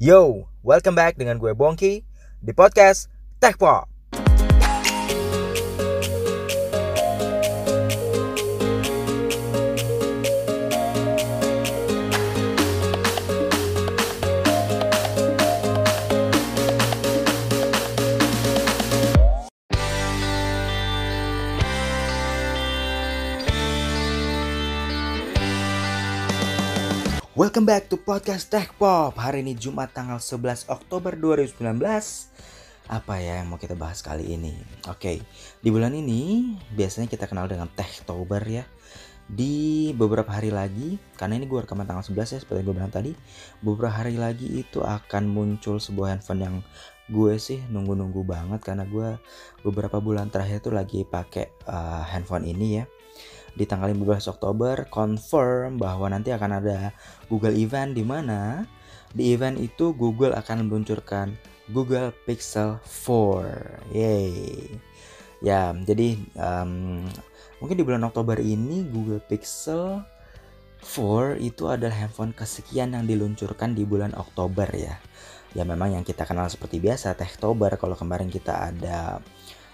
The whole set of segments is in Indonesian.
Yo, welcome back dengan gue Bongki di podcast Tech Pop. Welcome back to podcast Tech Pop. Hari ini Jumat tanggal 11 Oktober 2019. Apa ya yang mau kita bahas kali ini? Oke, di bulan ini biasanya kita kenal dengan Techtober ya. Di beberapa hari lagi, karena ini gue rekaman tanggal 11 ya seperti gue bilang tadi, beberapa hari lagi itu akan muncul sebuah handphone yang gue sih nunggu-nunggu banget karena gue beberapa bulan terakhir tuh lagi pakai uh, handphone ini ya di tanggal 15 Oktober confirm bahwa nanti akan ada Google event di mana di event itu Google akan meluncurkan Google Pixel 4. Yay. Ya, jadi um, mungkin di bulan Oktober ini Google Pixel 4 itu adalah handphone kesekian yang diluncurkan di bulan Oktober ya. Ya memang yang kita kenal seperti biasa Techtober kalau kemarin kita ada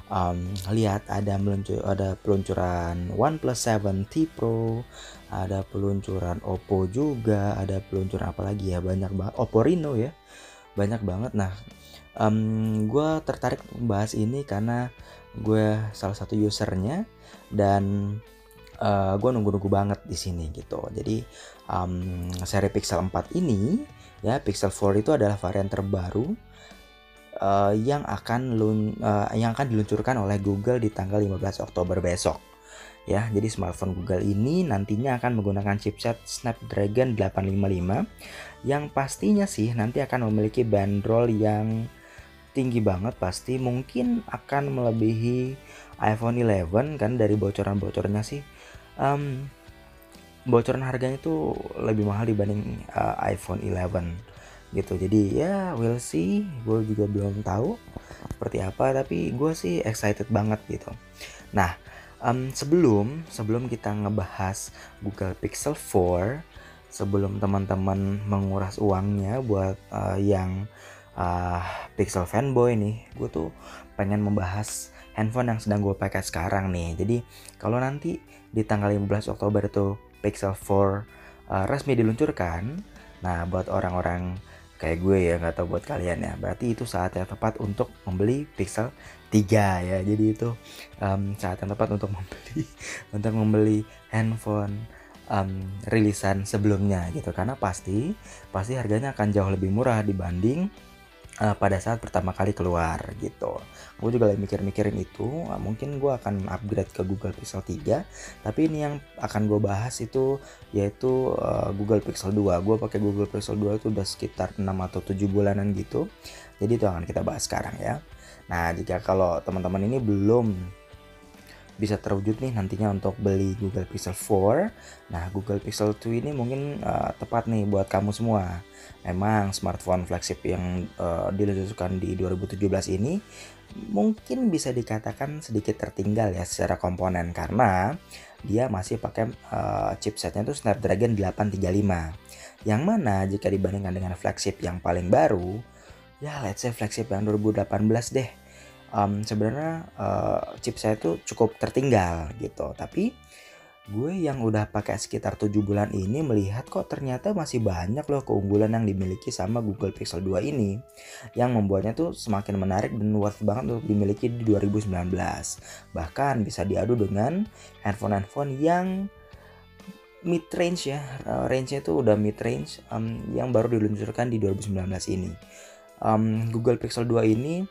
um, lihat ada meluncur ada peluncuran OnePlus 7T Pro, ada peluncuran Oppo juga, ada peluncuran apa lagi ya banyak banget Oppo Reno ya banyak banget. Nah, um, gue tertarik membahas ini karena gue salah satu usernya dan uh, gue nunggu-nunggu banget di sini gitu. Jadi um, seri Pixel 4 ini ya Pixel 4 itu adalah varian terbaru uh, yang akan lun, uh, yang akan diluncurkan oleh Google di tanggal 15 Oktober besok. Ya, jadi smartphone Google ini nantinya akan menggunakan chipset Snapdragon 855 yang pastinya sih nanti akan memiliki bandrol yang tinggi banget pasti mungkin akan melebihi iPhone 11 kan dari bocoran-bocorannya sih. Um, bocoran harganya itu lebih mahal dibanding uh, iPhone 11 gitu. Jadi ya we'll see. Gue juga belum tahu seperti apa tapi gue sih excited banget gitu. Nah um, sebelum sebelum kita ngebahas Google Pixel 4 sebelum teman-teman menguras uangnya buat uh, yang uh, Pixel fanboy nih gue tuh pengen membahas handphone yang sedang gue pakai sekarang nih. Jadi kalau nanti di tanggal 15 Oktober itu Pixel 4 uh, resmi diluncurkan nah buat orang-orang kayak gue ya nggak tahu buat kalian ya. Berarti itu saat yang tepat untuk membeli Pixel 3 ya. Jadi itu um, saat yang tepat untuk membeli untuk membeli handphone um, rilisan sebelumnya gitu. Karena pasti pasti harganya akan jauh lebih murah dibanding uh, pada saat pertama kali keluar gitu. Gue juga lagi mikir-mikirin itu, uh, mungkin gue akan upgrade ke Google Pixel 3. Tapi ini yang akan gue bahas itu yaitu uh, Google Pixel 2. Gue pakai Google Pixel 2 itu udah sekitar 6 atau 7 bulanan gitu. Jadi itu akan kita bahas sekarang ya. Nah, jika kalau teman-teman ini belum bisa terwujud nih nantinya untuk beli Google Pixel 4. Nah, Google Pixel 2 ini mungkin uh, tepat nih buat kamu semua. Memang smartphone flagship yang uh, diluncurkan di 2017 ini mungkin bisa dikatakan sedikit tertinggal ya secara komponen karena dia masih pakai uh, chipsetnya itu Snapdragon 835. Yang mana jika dibandingkan dengan flagship yang paling baru, ya let's say flagship yang 2018 deh um, sebenarnya uh, chip saya itu cukup tertinggal gitu. Tapi gue yang udah pakai sekitar 7 bulan ini melihat kok ternyata masih banyak loh keunggulan yang dimiliki sama Google Pixel 2 ini. Yang membuatnya tuh semakin menarik dan worth banget untuk dimiliki di 2019 bahkan bisa diadu dengan handphone-handphone yang mid range ya range-nya tuh udah mid range um, yang baru diluncurkan di 2019 ini. Um, Google Pixel 2 ini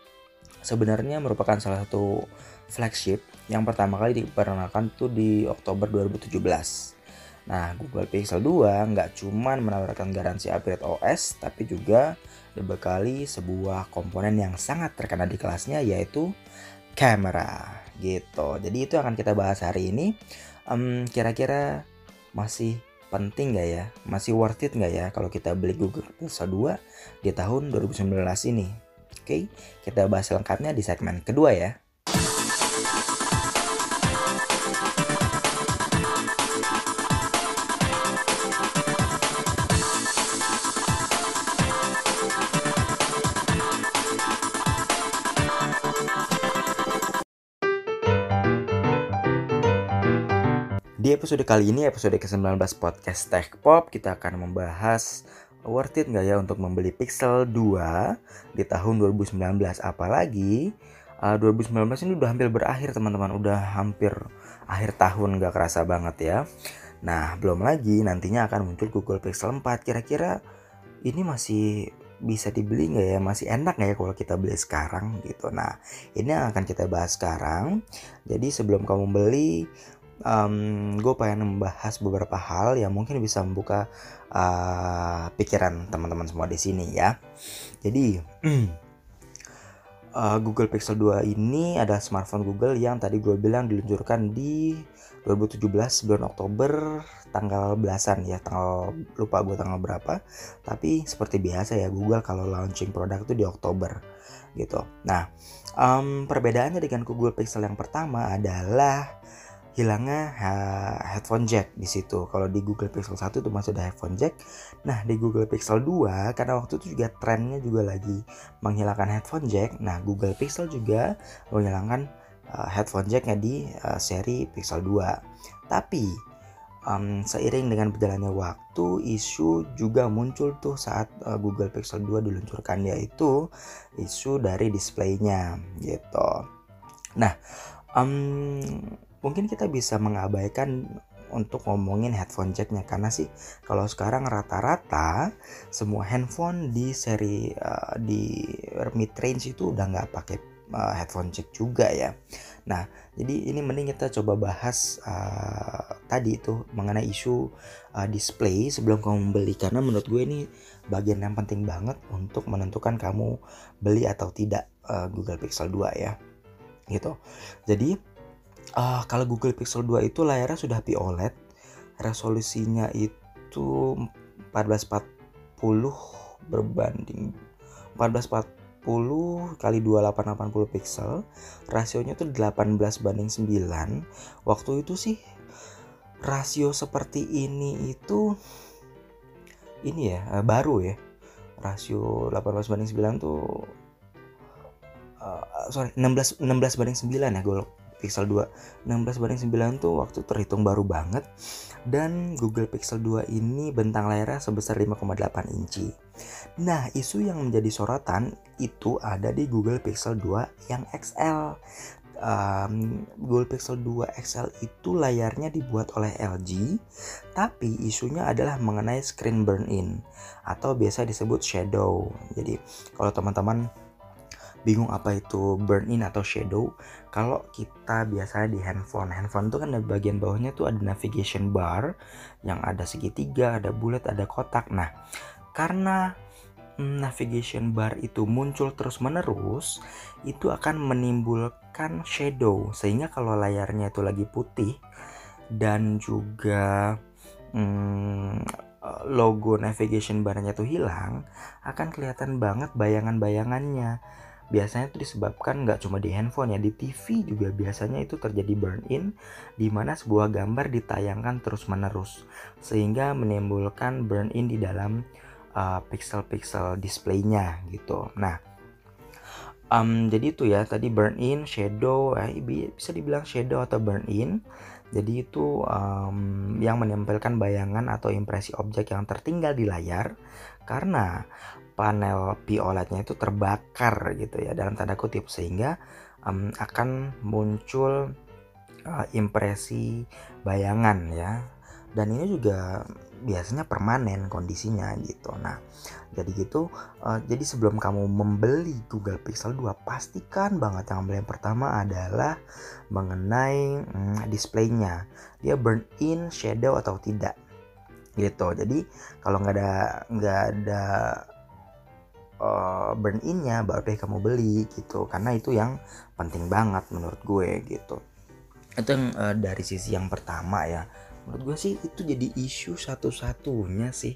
sebenarnya merupakan salah satu flagship yang pertama kali diperkenalkan tuh di Oktober 2017. Nah, Google Pixel 2 nggak cuma menawarkan garansi upgrade OS, tapi juga dibekali sebuah komponen yang sangat terkenal di kelasnya yaitu kamera gitu. Jadi itu akan kita bahas hari ini. Um, kira-kira masih penting nggak ya? Masih worth it nggak ya kalau kita beli Google Pixel 2 di tahun 2019 ini? Oke, kita bahas lengkapnya di segmen kedua ya. Di episode kali ini, episode ke-19 podcast Tech Pop, kita akan membahas worth it nggak ya untuk membeli Pixel 2 di tahun 2019. Apalagi uh, 2019 ini udah hampir berakhir teman-teman, udah hampir akhir tahun nggak kerasa banget ya. Nah, belum lagi nantinya akan muncul Google Pixel 4. Kira-kira ini masih bisa dibeli nggak ya masih enak nggak ya kalau kita beli sekarang gitu nah ini yang akan kita bahas sekarang jadi sebelum kamu beli um, gue pengen membahas beberapa hal yang mungkin bisa membuka uh, pikiran teman-teman semua di sini ya. Jadi uh, Google Pixel 2 ini ada smartphone Google yang tadi gue bilang diluncurkan di 2017 bulan Oktober tanggal belasan ya tanggal lupa gue tanggal berapa. Tapi seperti biasa ya Google kalau launching produk itu di Oktober gitu. Nah um, perbedaannya dengan Google Pixel yang pertama adalah hilangnya headphone jack di situ. Kalau di Google Pixel 1 itu masih ada headphone jack. Nah, di Google Pixel 2 karena waktu itu juga trennya juga lagi menghilangkan headphone jack. Nah, Google Pixel juga menghilangkan uh, headphone jacknya di uh, seri Pixel 2. Tapi um, seiring dengan berjalannya waktu, isu juga muncul tuh saat uh, Google Pixel 2 diluncurkan yaitu isu dari displaynya gitu. Nah, um, mungkin kita bisa mengabaikan untuk ngomongin headphone jacknya karena sih kalau sekarang rata-rata semua handphone di seri uh, di mid range itu udah nggak pakai uh, headphone jack juga ya. Nah jadi ini mending kita coba bahas uh, tadi itu mengenai isu uh, display sebelum kamu beli karena menurut gue ini bagian yang penting banget untuk menentukan kamu beli atau tidak uh, Google Pixel 2 ya gitu. Jadi uh, kalau Google Pixel 2 itu layarnya sudah POLED resolusinya itu 1440 berbanding 1440 kali 2880 pixel. Rasionya itu 18 banding 9 waktu itu sih rasio seperti ini itu ini ya eh, baru ya. Rasio 18 banding 9 tuh uh, sorry 16 16 banding 9 ya gue Pixel 2 16 banding 9 tuh waktu terhitung baru banget dan Google Pixel 2 ini bentang layarnya sebesar 5,8 inci. Nah, isu yang menjadi sorotan itu ada di Google Pixel 2 yang XL. Um, Google Pixel 2 XL itu layarnya dibuat oleh LG, tapi isunya adalah mengenai screen burn in atau biasa disebut shadow. Jadi, kalau teman-teman bingung apa itu burn in atau shadow kalau kita biasanya di handphone handphone itu kan di bagian bawahnya tuh ada navigation bar yang ada segitiga ada bulat ada kotak. Nah karena mm, navigation bar itu muncul terus menerus itu akan menimbulkan shadow. Sehingga kalau layarnya itu lagi putih dan juga hmm, logo navigation barnya tuh hilang akan kelihatan banget bayangan-bayangannya biasanya itu disebabkan nggak cuma di handphone ya di TV juga biasanya itu terjadi burn in di mana sebuah gambar ditayangkan terus menerus sehingga menimbulkan burn in di dalam uh, pixel-pixel displaynya gitu. Nah um, jadi itu ya tadi burn in shadow eh, bisa dibilang shadow atau burn in. Jadi itu um, yang menempelkan bayangan atau impresi objek yang tertinggal di layar. Karena panel POLED-nya itu terbakar gitu ya dalam tanda kutip sehingga um, akan muncul uh, impresi bayangan ya dan ini juga biasanya permanen kondisinya gitu. Nah, jadi gitu. Uh, jadi sebelum kamu membeli Google Pixel 2, pastikan banget yang yang pertama adalah mengenai hmm, displaynya. Dia burn in, shadow atau tidak gitu. Jadi kalau nggak ada nggak ada uh, burn innya baru deh kamu beli gitu. Karena itu yang penting banget menurut gue gitu. Itu yang uh, dari sisi yang pertama ya. Menurut gue sih itu jadi isu satu-satunya sih.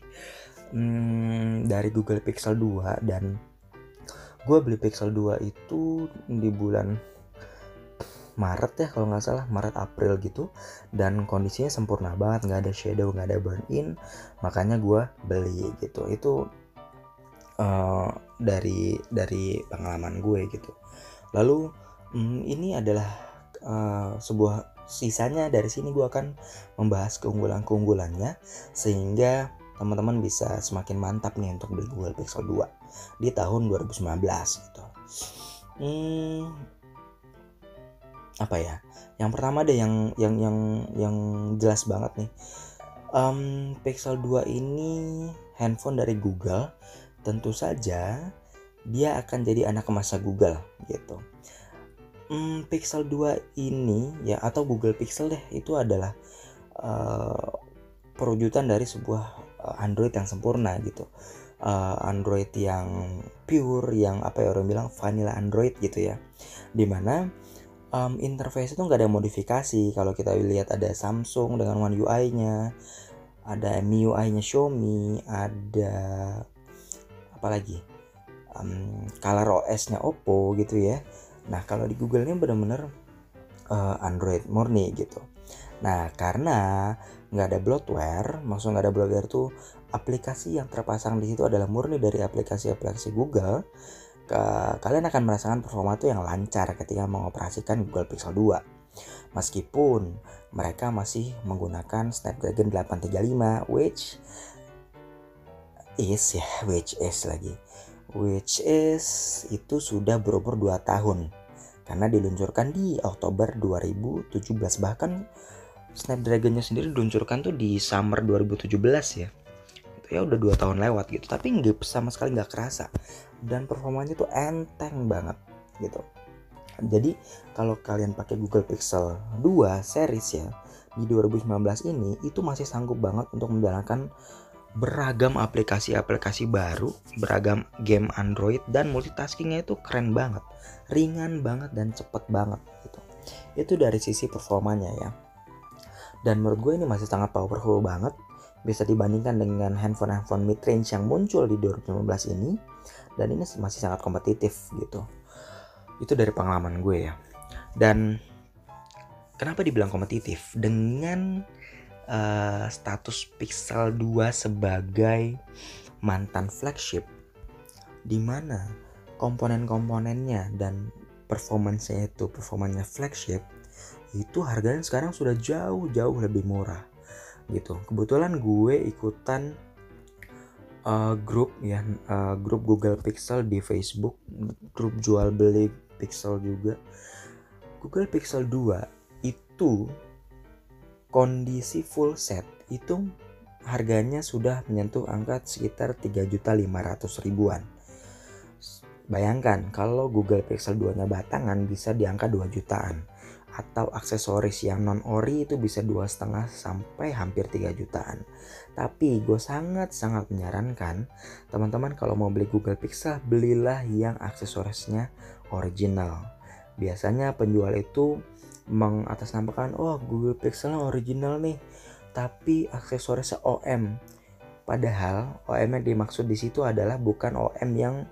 Hmm, dari Google Pixel 2 dan gue beli Pixel 2 itu di bulan Maret ya kalau nggak salah. Maret April gitu. Dan kondisinya sempurna banget. Nggak ada shadow nggak ada burn in. Makanya gue beli gitu. Itu uh, dari dari pengalaman gue gitu lalu um, ini adalah uh, sebuah sisanya dari sini gue akan membahas keunggulan-keunggulannya sehingga teman-teman bisa semakin mantap nih untuk beli Google Pixel 2 di tahun 2019 gitu. Hmm, apa ya? Yang pertama deh yang yang yang yang jelas banget nih. Um, Pixel 2 ini handphone dari Google, tentu saja dia akan jadi anak masa Google gitu hmm, Pixel 2 ini ya atau Google Pixel deh itu adalah uh, perwujudan dari sebuah uh, Android yang sempurna gitu. Uh, Android yang pure, yang apa ya orang bilang vanilla Android gitu ya. Di mana um, interface itu nggak ada modifikasi. Kalau kita lihat ada Samsung dengan One UI-nya, ada MIUI-nya Xiaomi, ada apa lagi? Um, Color OS-nya Oppo gitu ya Nah kalau di Google ini benar-benar uh, Android murni gitu. Nah karena nggak ada bloatware, maksudnya nggak ada bloatware tuh aplikasi yang terpasang di situ adalah murni dari aplikasi-aplikasi Google. Ke, kalian akan merasakan performa tuh yang lancar ketika mengoperasikan Google Pixel 2. Meskipun mereka masih menggunakan Snapdragon 835 which is ya which is lagi. Which is itu sudah berumur 2 tahun. Karena diluncurkan di Oktober 2017 bahkan Snapdragonnya sendiri diluncurkan tuh di summer 2017 ya. Itu ya udah dua tahun lewat gitu. Tapi nggak sama sekali nggak kerasa. Dan performanya tuh enteng banget gitu. Jadi kalau kalian pakai Google Pixel 2 series ya di 2019 ini itu masih sanggup banget untuk menjalankan beragam aplikasi-aplikasi baru, beragam game Android dan multitaskingnya itu keren banget, ringan banget dan cepet banget gitu. Itu dari sisi performanya ya. Dan menurut gue ini masih sangat powerful banget, bisa dibandingkan dengan handphone-handphone mid range yang muncul di 2015 ini dan ini masih sangat kompetitif gitu. Itu dari pengalaman gue ya. Dan kenapa dibilang kompetitif? Dengan uh, status Pixel 2 sebagai mantan flagship di mana komponen-komponennya dan performanya itu performanya flagship itu harganya sekarang sudah jauh-jauh lebih murah gitu. Kebetulan gue ikutan uh, grup ya uh, grup Google Pixel di Facebook grup jual beli Pixel juga. Google Pixel 2 itu kondisi full set itu harganya sudah menyentuh angka sekitar 3.500 ribuan. Bayangkan kalau Google Pixel 2 nya batangan bisa di angka 2 jutaan atau aksesoris yang non ori itu bisa dua setengah sampai hampir 3 jutaan. Tapi gue sangat sangat menyarankan teman-teman kalau mau beli Google Pixel belilah yang aksesorisnya original. Biasanya penjual itu mengatasnamakan oh Google Pixel original nih. Tapi aksesorisnya OM padahal OM yang dimaksud di situ adalah bukan OM yang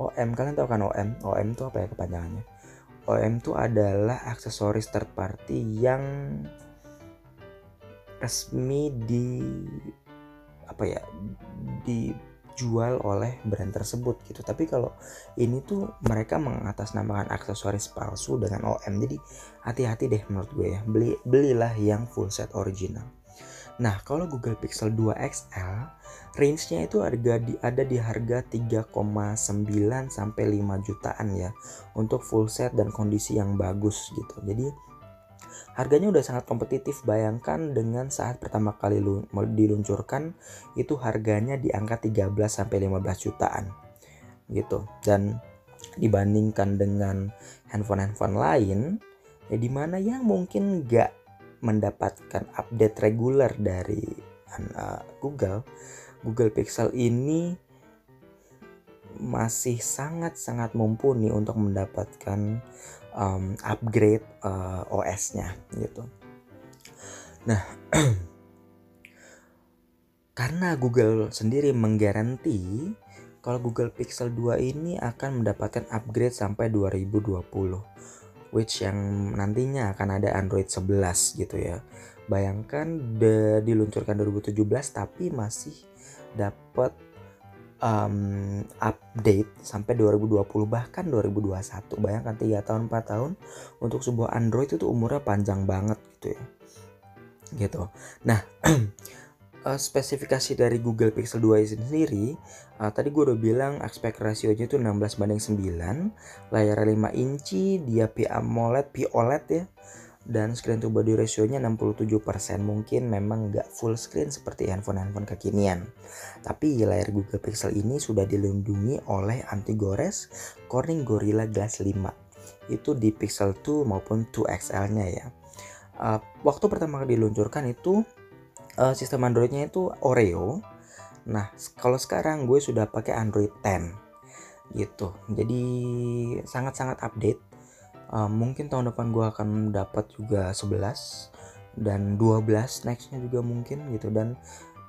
OM kalian tahu kan OM OM itu apa ya kepanjangannya? OM itu adalah aksesoris third party yang resmi di apa ya di dijual oleh brand tersebut gitu. Tapi kalau ini tuh mereka mengatasnamakan aksesoris palsu dengan OM jadi hati-hati deh menurut gue ya. Beli belilah yang full set original. Nah kalau Google Pixel 2 XL range-nya itu harga di, ada di harga 3,9 sampai 5 jutaan ya untuk full set dan kondisi yang bagus gitu. Jadi Harganya udah sangat kompetitif, bayangkan dengan saat pertama kali diluncurkan itu harganya di angka 13 sampai 15 jutaan. Gitu. Dan dibandingkan dengan handphone-handphone lain ya di mana yang mungkin gak mendapatkan update reguler dari Google Google Pixel ini masih sangat-sangat mumpuni untuk mendapatkan um, upgrade uh, OS-nya gitu. Nah, karena Google sendiri menggaransi kalau Google Pixel 2 ini akan mendapatkan upgrade sampai 2020 which yang nantinya akan ada Android 11 gitu ya. Bayangkan de, diluncurkan 2017 tapi masih dapat um, update sampai 2020 bahkan 2021 bayangkan 3 tahun 4 tahun untuk sebuah Android itu umurnya panjang banget gitu ya. Gitu. Nah uh, spesifikasi dari Google Pixel 2 ini sendiri uh, tadi gue udah bilang aspek rasionya itu 16 banding 9 layar 5 inci dia P AMOLED P OLED ya dan screen to body ratio-nya 67% mungkin memang nggak full screen seperti handphone-handphone kekinian tapi layar Google Pixel ini sudah dilindungi oleh anti gores Corning Gorilla Glass 5 itu di Pixel 2 maupun 2XL nya ya uh, waktu pertama kali diluncurkan itu uh, sistem Androidnya itu Oreo. Nah, kalau sekarang gue sudah pakai Android 10 gitu. Jadi sangat-sangat update. Uh, mungkin tahun depan gue akan dapat juga 11 dan 12 nextnya juga mungkin gitu. Dan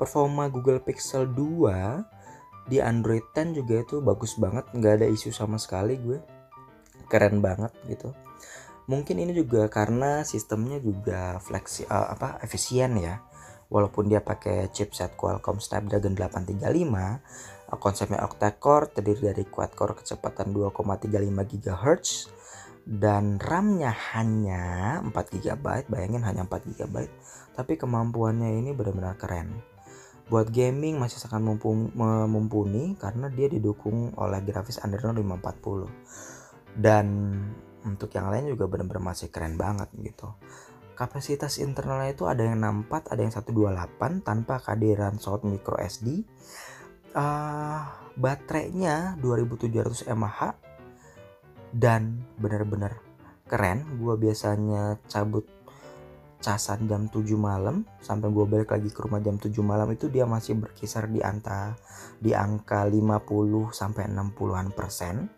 performa Google Pixel 2 di Android 10 juga itu bagus banget. Nggak ada isu sama sekali gue. Keren banget gitu. Mungkin ini juga karena sistemnya juga fleksi uh, apa efisien ya. Walaupun dia pakai chipset Qualcomm Snapdragon 835 eh, konsepnya octa-core terdiri dari quad-core kecepatan 2,35 GHz dan RAM-nya hanya 4 GB bayangin hanya 4 GB tapi kemampuannya ini benar-benar keren. Buat gaming masih sangat mumpuni karena dia didukung oleh grafis Adreno 540 dan untuk yang lain juga benar-benar masih keren banget gitu. Kapasitas internalnya itu ada yang 64 ada yang 128 tanpa kehadiran slot micro SD uh, baterainya 2700 mAh dan benar-benar keren. Gue biasanya cabut casan jam 7 malam sampai gue balik lagi ke rumah jam 7 malam itu dia masih berkisar di angka di angka 50 sampai 60-an persen.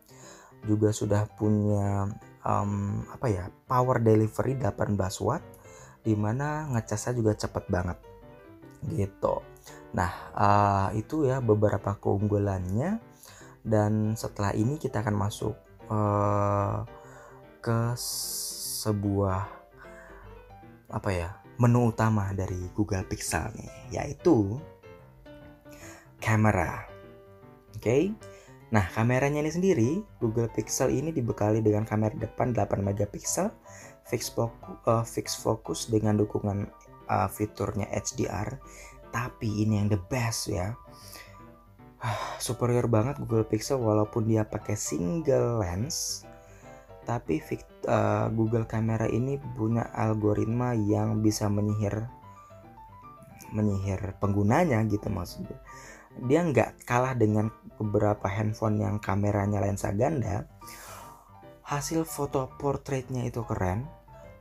Juga sudah punya um, apa ya power delivery 18 watt di mana ngecasnya juga cepet banget. Gitu. Nah uh, itu ya beberapa keunggulannya. Dan setelah ini kita akan masuk uh, ke sebuah apa ya menu utama dari Google Pixel nih yaitu kamera oke okay? Nah, kameranya ini sendiri, Google Pixel ini dibekali dengan kamera depan 8 megapiksel, fix fokus, uh, fix focus dengan dukungan uh, fiturnya HDR. Tapi ini yang the best ya. Uh, superior banget Google Pixel walaupun dia pakai single lens, tapi uh, Google kamera ini punya algoritma yang bisa menyihir menyihir penggunanya gitu maksudnya. Dia nggak kalah dengan beberapa handphone yang kameranya lensa ganda. Hasil foto portraitnya itu keren.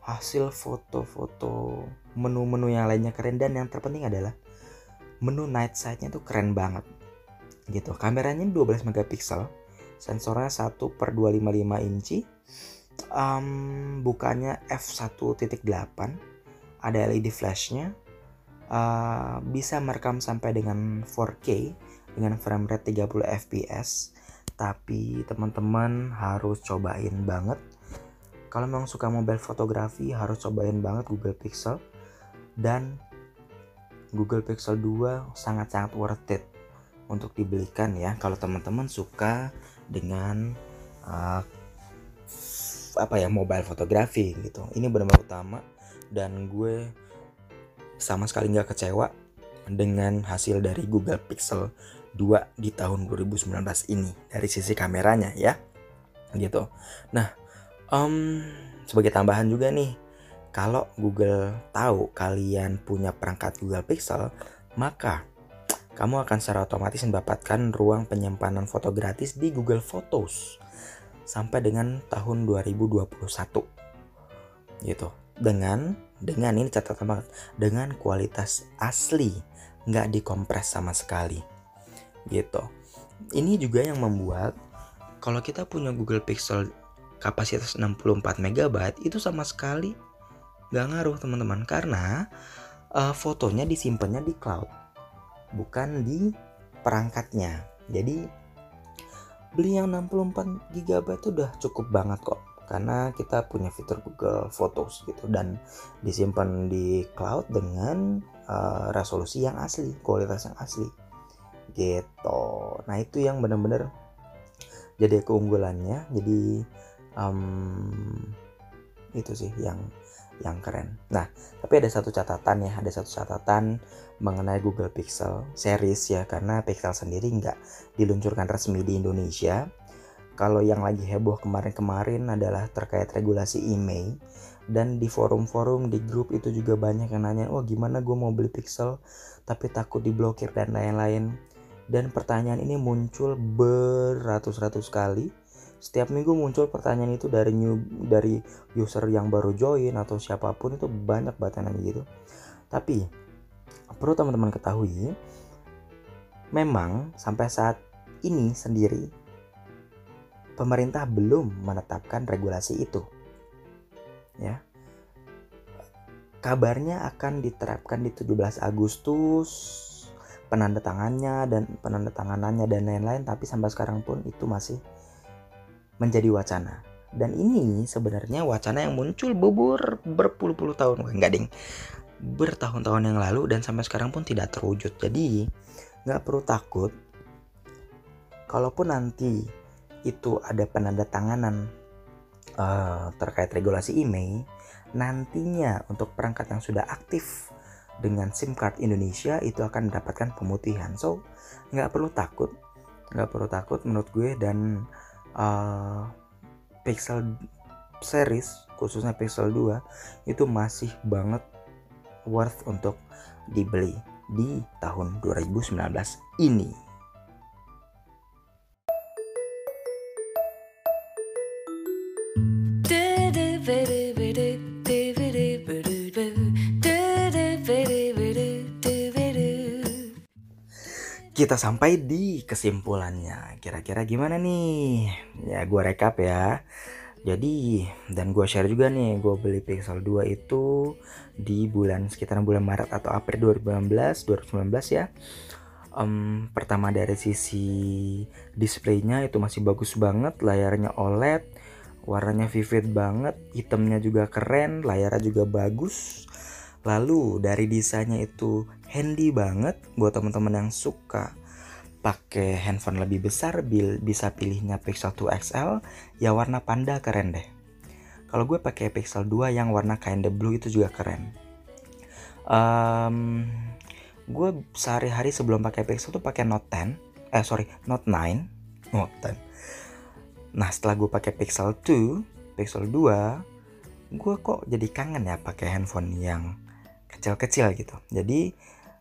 Hasil foto-foto menu-menu yang lainnya keren. Dan yang terpenting adalah menu night sight-nya itu keren banget gitu. Kameranya 12 megapiksel sensornya 1 per 255 inci um, bukannya f1.8 ada LED flashnya uh, bisa merekam sampai dengan 4K dengan frame rate 30 fps tapi teman-teman harus cobain banget. Kalau memang suka mobile fotografi harus cobain banget Google Pixel dan Google Pixel 2 sangat-sangat worth it untuk dibelikan ya. Kalau teman-teman suka dengan uh, apa ya mobile fotografi gitu. Ini benar-benar utama dan gue sama sekali nggak kecewa dengan hasil dari Google Pixel 2 di tahun 2019 ini dari sisi kameranya ya gitu. Nah um, sebagai tambahan juga nih kalau Google tahu kalian punya perangkat Google Pixel maka kamu akan secara otomatis mendapatkan ruang penyimpanan foto gratis di Google Photos sampai dengan tahun 2021 gitu. Dengan dengan ini catatan banget dengan kualitas asli nggak dikompres sama sekali. Gitu. Ini juga yang membuat kalau kita punya Google Pixel kapasitas 64 MB itu sama sekali nggak ngaruh teman-teman. Karena uh, fotonya disimpannya di cloud bukan di perangkatnya jadi beli yang 64 GB itu udah cukup banget kok karena kita punya fitur Google Photos gitu dan disimpan di cloud dengan uh, resolusi yang asli, kualitas yang asli. Gitu. Nah, itu yang benar-benar jadi keunggulannya. Jadi um, itu sih yang yang keren. Nah, tapi ada satu catatan ya, ada satu catatan mengenai Google Pixel series ya, karena Pixel sendiri nggak diluncurkan resmi di Indonesia. Kalau yang lagi heboh kemarin-kemarin adalah terkait regulasi email dan di forum-forum di grup itu juga banyak yang nanya, wah gimana gue mau beli Pixel tapi takut diblokir dan lain-lain. Dan pertanyaan ini muncul beratus-ratus kali setiap minggu muncul pertanyaan itu dari new dari user yang baru join atau siapa pun itu banyak banget gitu. Tapi perlu teman-teman ketahui memang sampai saat ini sendiri pemerintah belum menetapkan regulasi itu. Ya. Kabarnya akan diterapkan di 17 Agustus penandatangannya dan penandatanganannya dan lain-lain tapi sampai sekarang pun itu masih menjadi wacana. Dan ini sebenarnya wacana yang muncul bubur berpuluh-puluh tahun. Enggak ding. Bertahun-tahun yang lalu dan sampai sekarang pun tidak terwujud. Jadi nggak perlu takut. Kalaupun nanti itu ada penandatanganan uh, terkait regulasi email, nantinya untuk perangkat yang sudah aktif dengan SIM card Indonesia itu akan mendapatkan pemutihan. So nggak perlu takut, nggak perlu takut menurut gue dan uh, Pixel series khususnya Pixel 2 itu masih banget worth untuk dibeli di tahun 2019 ini. Kita sampai di kesimpulannya. Kira-kira gimana nih? Ya gue rekap ya. Jadi dan gue share juga nih, gue beli Pixel 2 itu di bulan sekitar bulan Maret atau April 2019, 2019 ya. Um, pertama dari sisi displaynya itu masih bagus banget, layarnya OLED, warnanya vivid banget, itemnya juga keren, layarnya juga bagus. Lalu dari desainnya itu handy banget buat teman-teman yang suka pakai handphone lebih besar bisa pilihnya Pixel 2 XL ya warna panda keren deh. Kalau gue pakai Pixel 2 yang warna kinda blue itu juga keren. Um, gue sehari-hari sebelum pakai Pixel tuh pakai Note 10 eh sorry Note 9 Note 10 nah setelah gue pakai Pixel 2 Pixel 2 gue kok jadi kangen ya pakai handphone yang kecil-kecil gitu. Jadi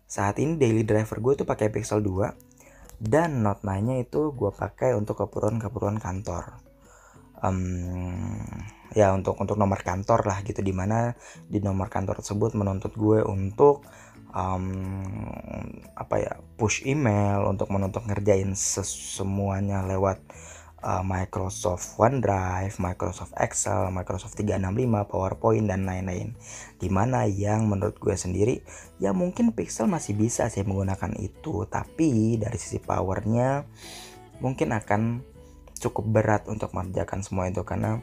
saat ini daily driver gue tuh pakai Pixel 2 dan Note 9-nya itu gue pakai untuk keperluan-keperluan kantor. Um, ya untuk untuk nomor kantor lah gitu di mana di nomor kantor tersebut menuntut gue untuk um, apa ya push email untuk menuntut ngerjain semuanya lewat uh, Microsoft OneDrive, Microsoft Excel, Microsoft 365, PowerPoint dan lain-lain. Di mana yang menurut gue sendiri ya mungkin Pixel masih bisa sih menggunakan itu, tapi dari sisi powernya mungkin akan cukup berat untuk mengerjakan semua itu karena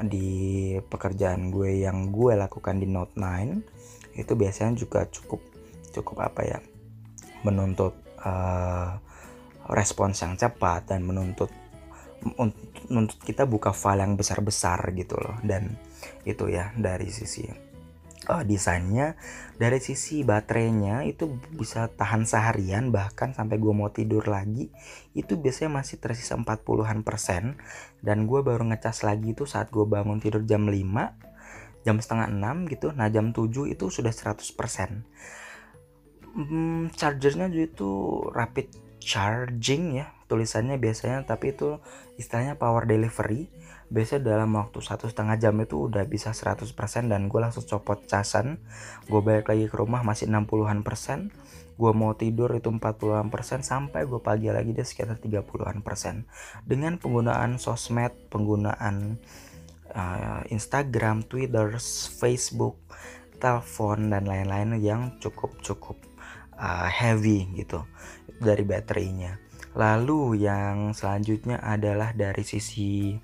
di pekerjaan gue yang gue lakukan di Note 9 itu biasanya juga cukup cukup apa ya menuntut uh, respons yang cepat dan menuntut untuk kita buka file yang besar-besar gitu loh. Dan itu ya dari sisi uh, desainnya dari sisi baterainya itu bisa tahan seharian bahkan sampai gue mau tidur lagi itu biasanya masih tersisa 40-an persen. Dan gue baru ngecas lagi itu saat gue bangun tidur jam 5 jam setengah 6 gitu. Nah jam 7 itu sudah 100 persen. Hmm, chargernya itu rapid charging ya tulisannya biasanya tapi itu istilahnya power delivery. Biasanya dalam waktu satu setengah jam itu udah bisa 100% dan gue langsung copot casan. Gue balik lagi ke rumah masih 60an persen. Gue mau tidur itu 40an persen sampai gue pagi lagi dia sekitar 30an persen. Dengan penggunaan sosmed penggunaan uh, Instagram, Twitter, Facebook, telepon dan lain-lain yang cukup cukup uh, heavy gitu dari baterainya Lalu yang selanjutnya adalah dari sisi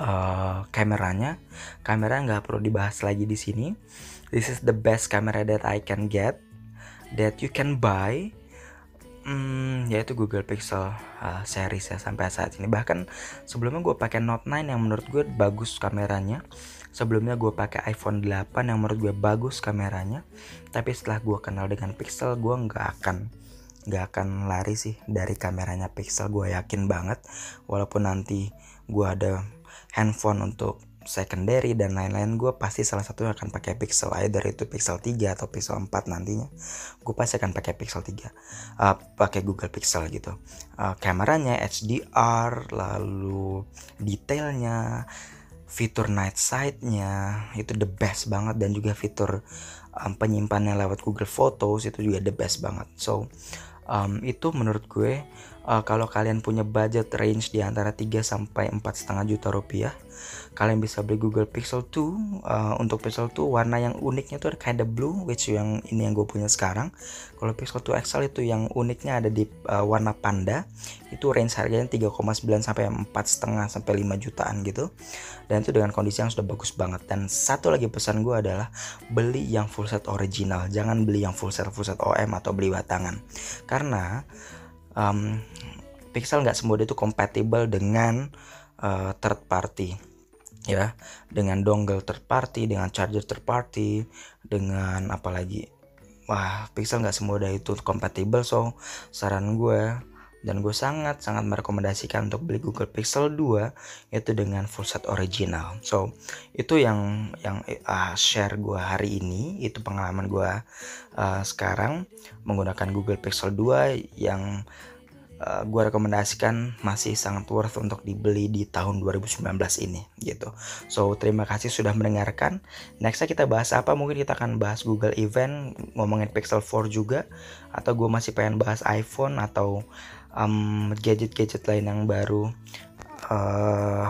uh, kameranya. Kamera nggak perlu dibahas lagi di sini. This is the best camera that I can get, that you can buy. hmm, yaitu Google Pixel uh, series ya sampai saat ini bahkan sebelumnya gue pakai Note 9 yang menurut gue bagus kameranya sebelumnya gue pakai iPhone 8 yang menurut gue bagus kameranya tapi setelah gue kenal dengan Pixel gue nggak akan nggak akan lari sih dari kameranya Pixel gue yakin banget. Walaupun nanti gue ada handphone untuk secondary dan lain-lain gue pasti salah satu akan pakai pixel either itu pixel 3 atau pixel 4 nantinya. Gue pasti akan pakai pixel 3 uh, pakai Google Pixel gitu. Uh, kameranya HDR lalu detailnya fitur night sight-nya itu the best banget. Dan juga fitur um, penyimpannya lewat Google Photos itu juga the best banget. So um, itu menurut gue uh, kalau kalian punya budget range di antara 3 sampai empat setengah juta rupiah kalian bisa beli Google Pixel 2 uh, untuk Pixel 2 warna yang uniknya tuh ada blue which yang ini yang gue punya sekarang. Kalau Pixel 2 XL itu yang uniknya ada di uh, warna panda itu range harganya 3,9 sampai empat setengah sampai 5 jutaan gitu. Dan itu dengan kondisi yang sudah bagus banget. Dan satu lagi pesan gue adalah beli yang full set original. Jangan beli yang full set full set OM atau beli batangan. Karena um, Pixel nggak semudah itu kompatibel dengan uh, third party ya dengan dongle third party dengan charger third party dengan apalagi wah Pixel nggak semudah itu kompatibel so saran gue dan gue sangat sangat merekomendasikan untuk beli Google Pixel 2 itu dengan full set original. So itu yang yang uh, share gue hari ini itu pengalaman gue uh, sekarang menggunakan Google Pixel 2 yang uh, eh, gue rekomendasikan masih sangat worth untuk dibeli di tahun 2019 ini gitu. So terima kasih sudah mendengarkan. Nextnya kita bahas apa? Mungkin kita akan bahas Google Event, ngomongin Pixel 4 juga, atau gue masih pengen bahas iPhone atau gadget gadget-gadget lain yang baru uh,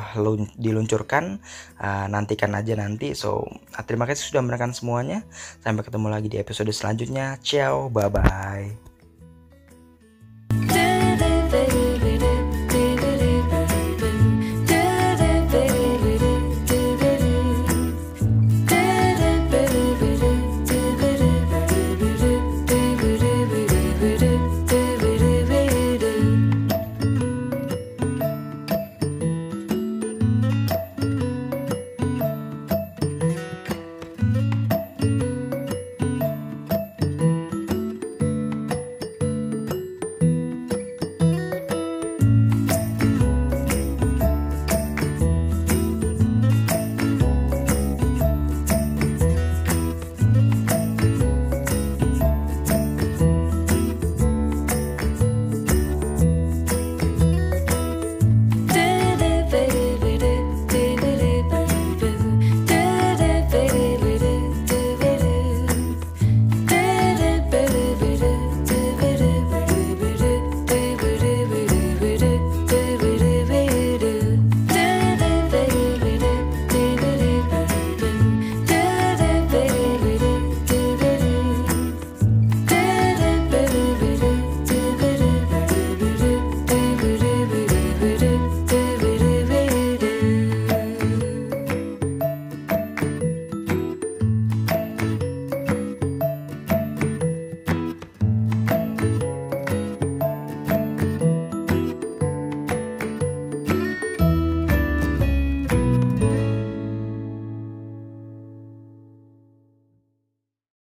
diluncurkan uh, nantikan aja nanti so terima kasih sudah mendengarkan semuanya sampai ketemu lagi di episode selanjutnya ciao bye bye